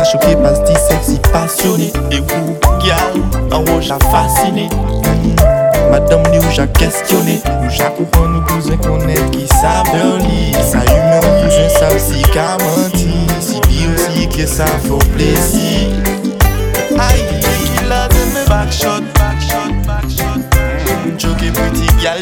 gars choqué par ce sexy passionné. Et vous, gars, en haut j'ai fasciné. Hmm. Madame ni où j'ai questionné. Où j'ai coupé nous qu'on est qui lire. Ça humain, je sais aussi qu'à mentir. Si bien aussi que ça faut plaisir. Aïe, il a de mes backshot, backshot, hmm. backshot. Choqué petit gal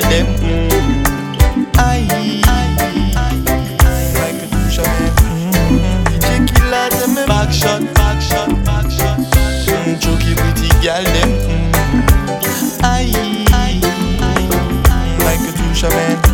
Benjamin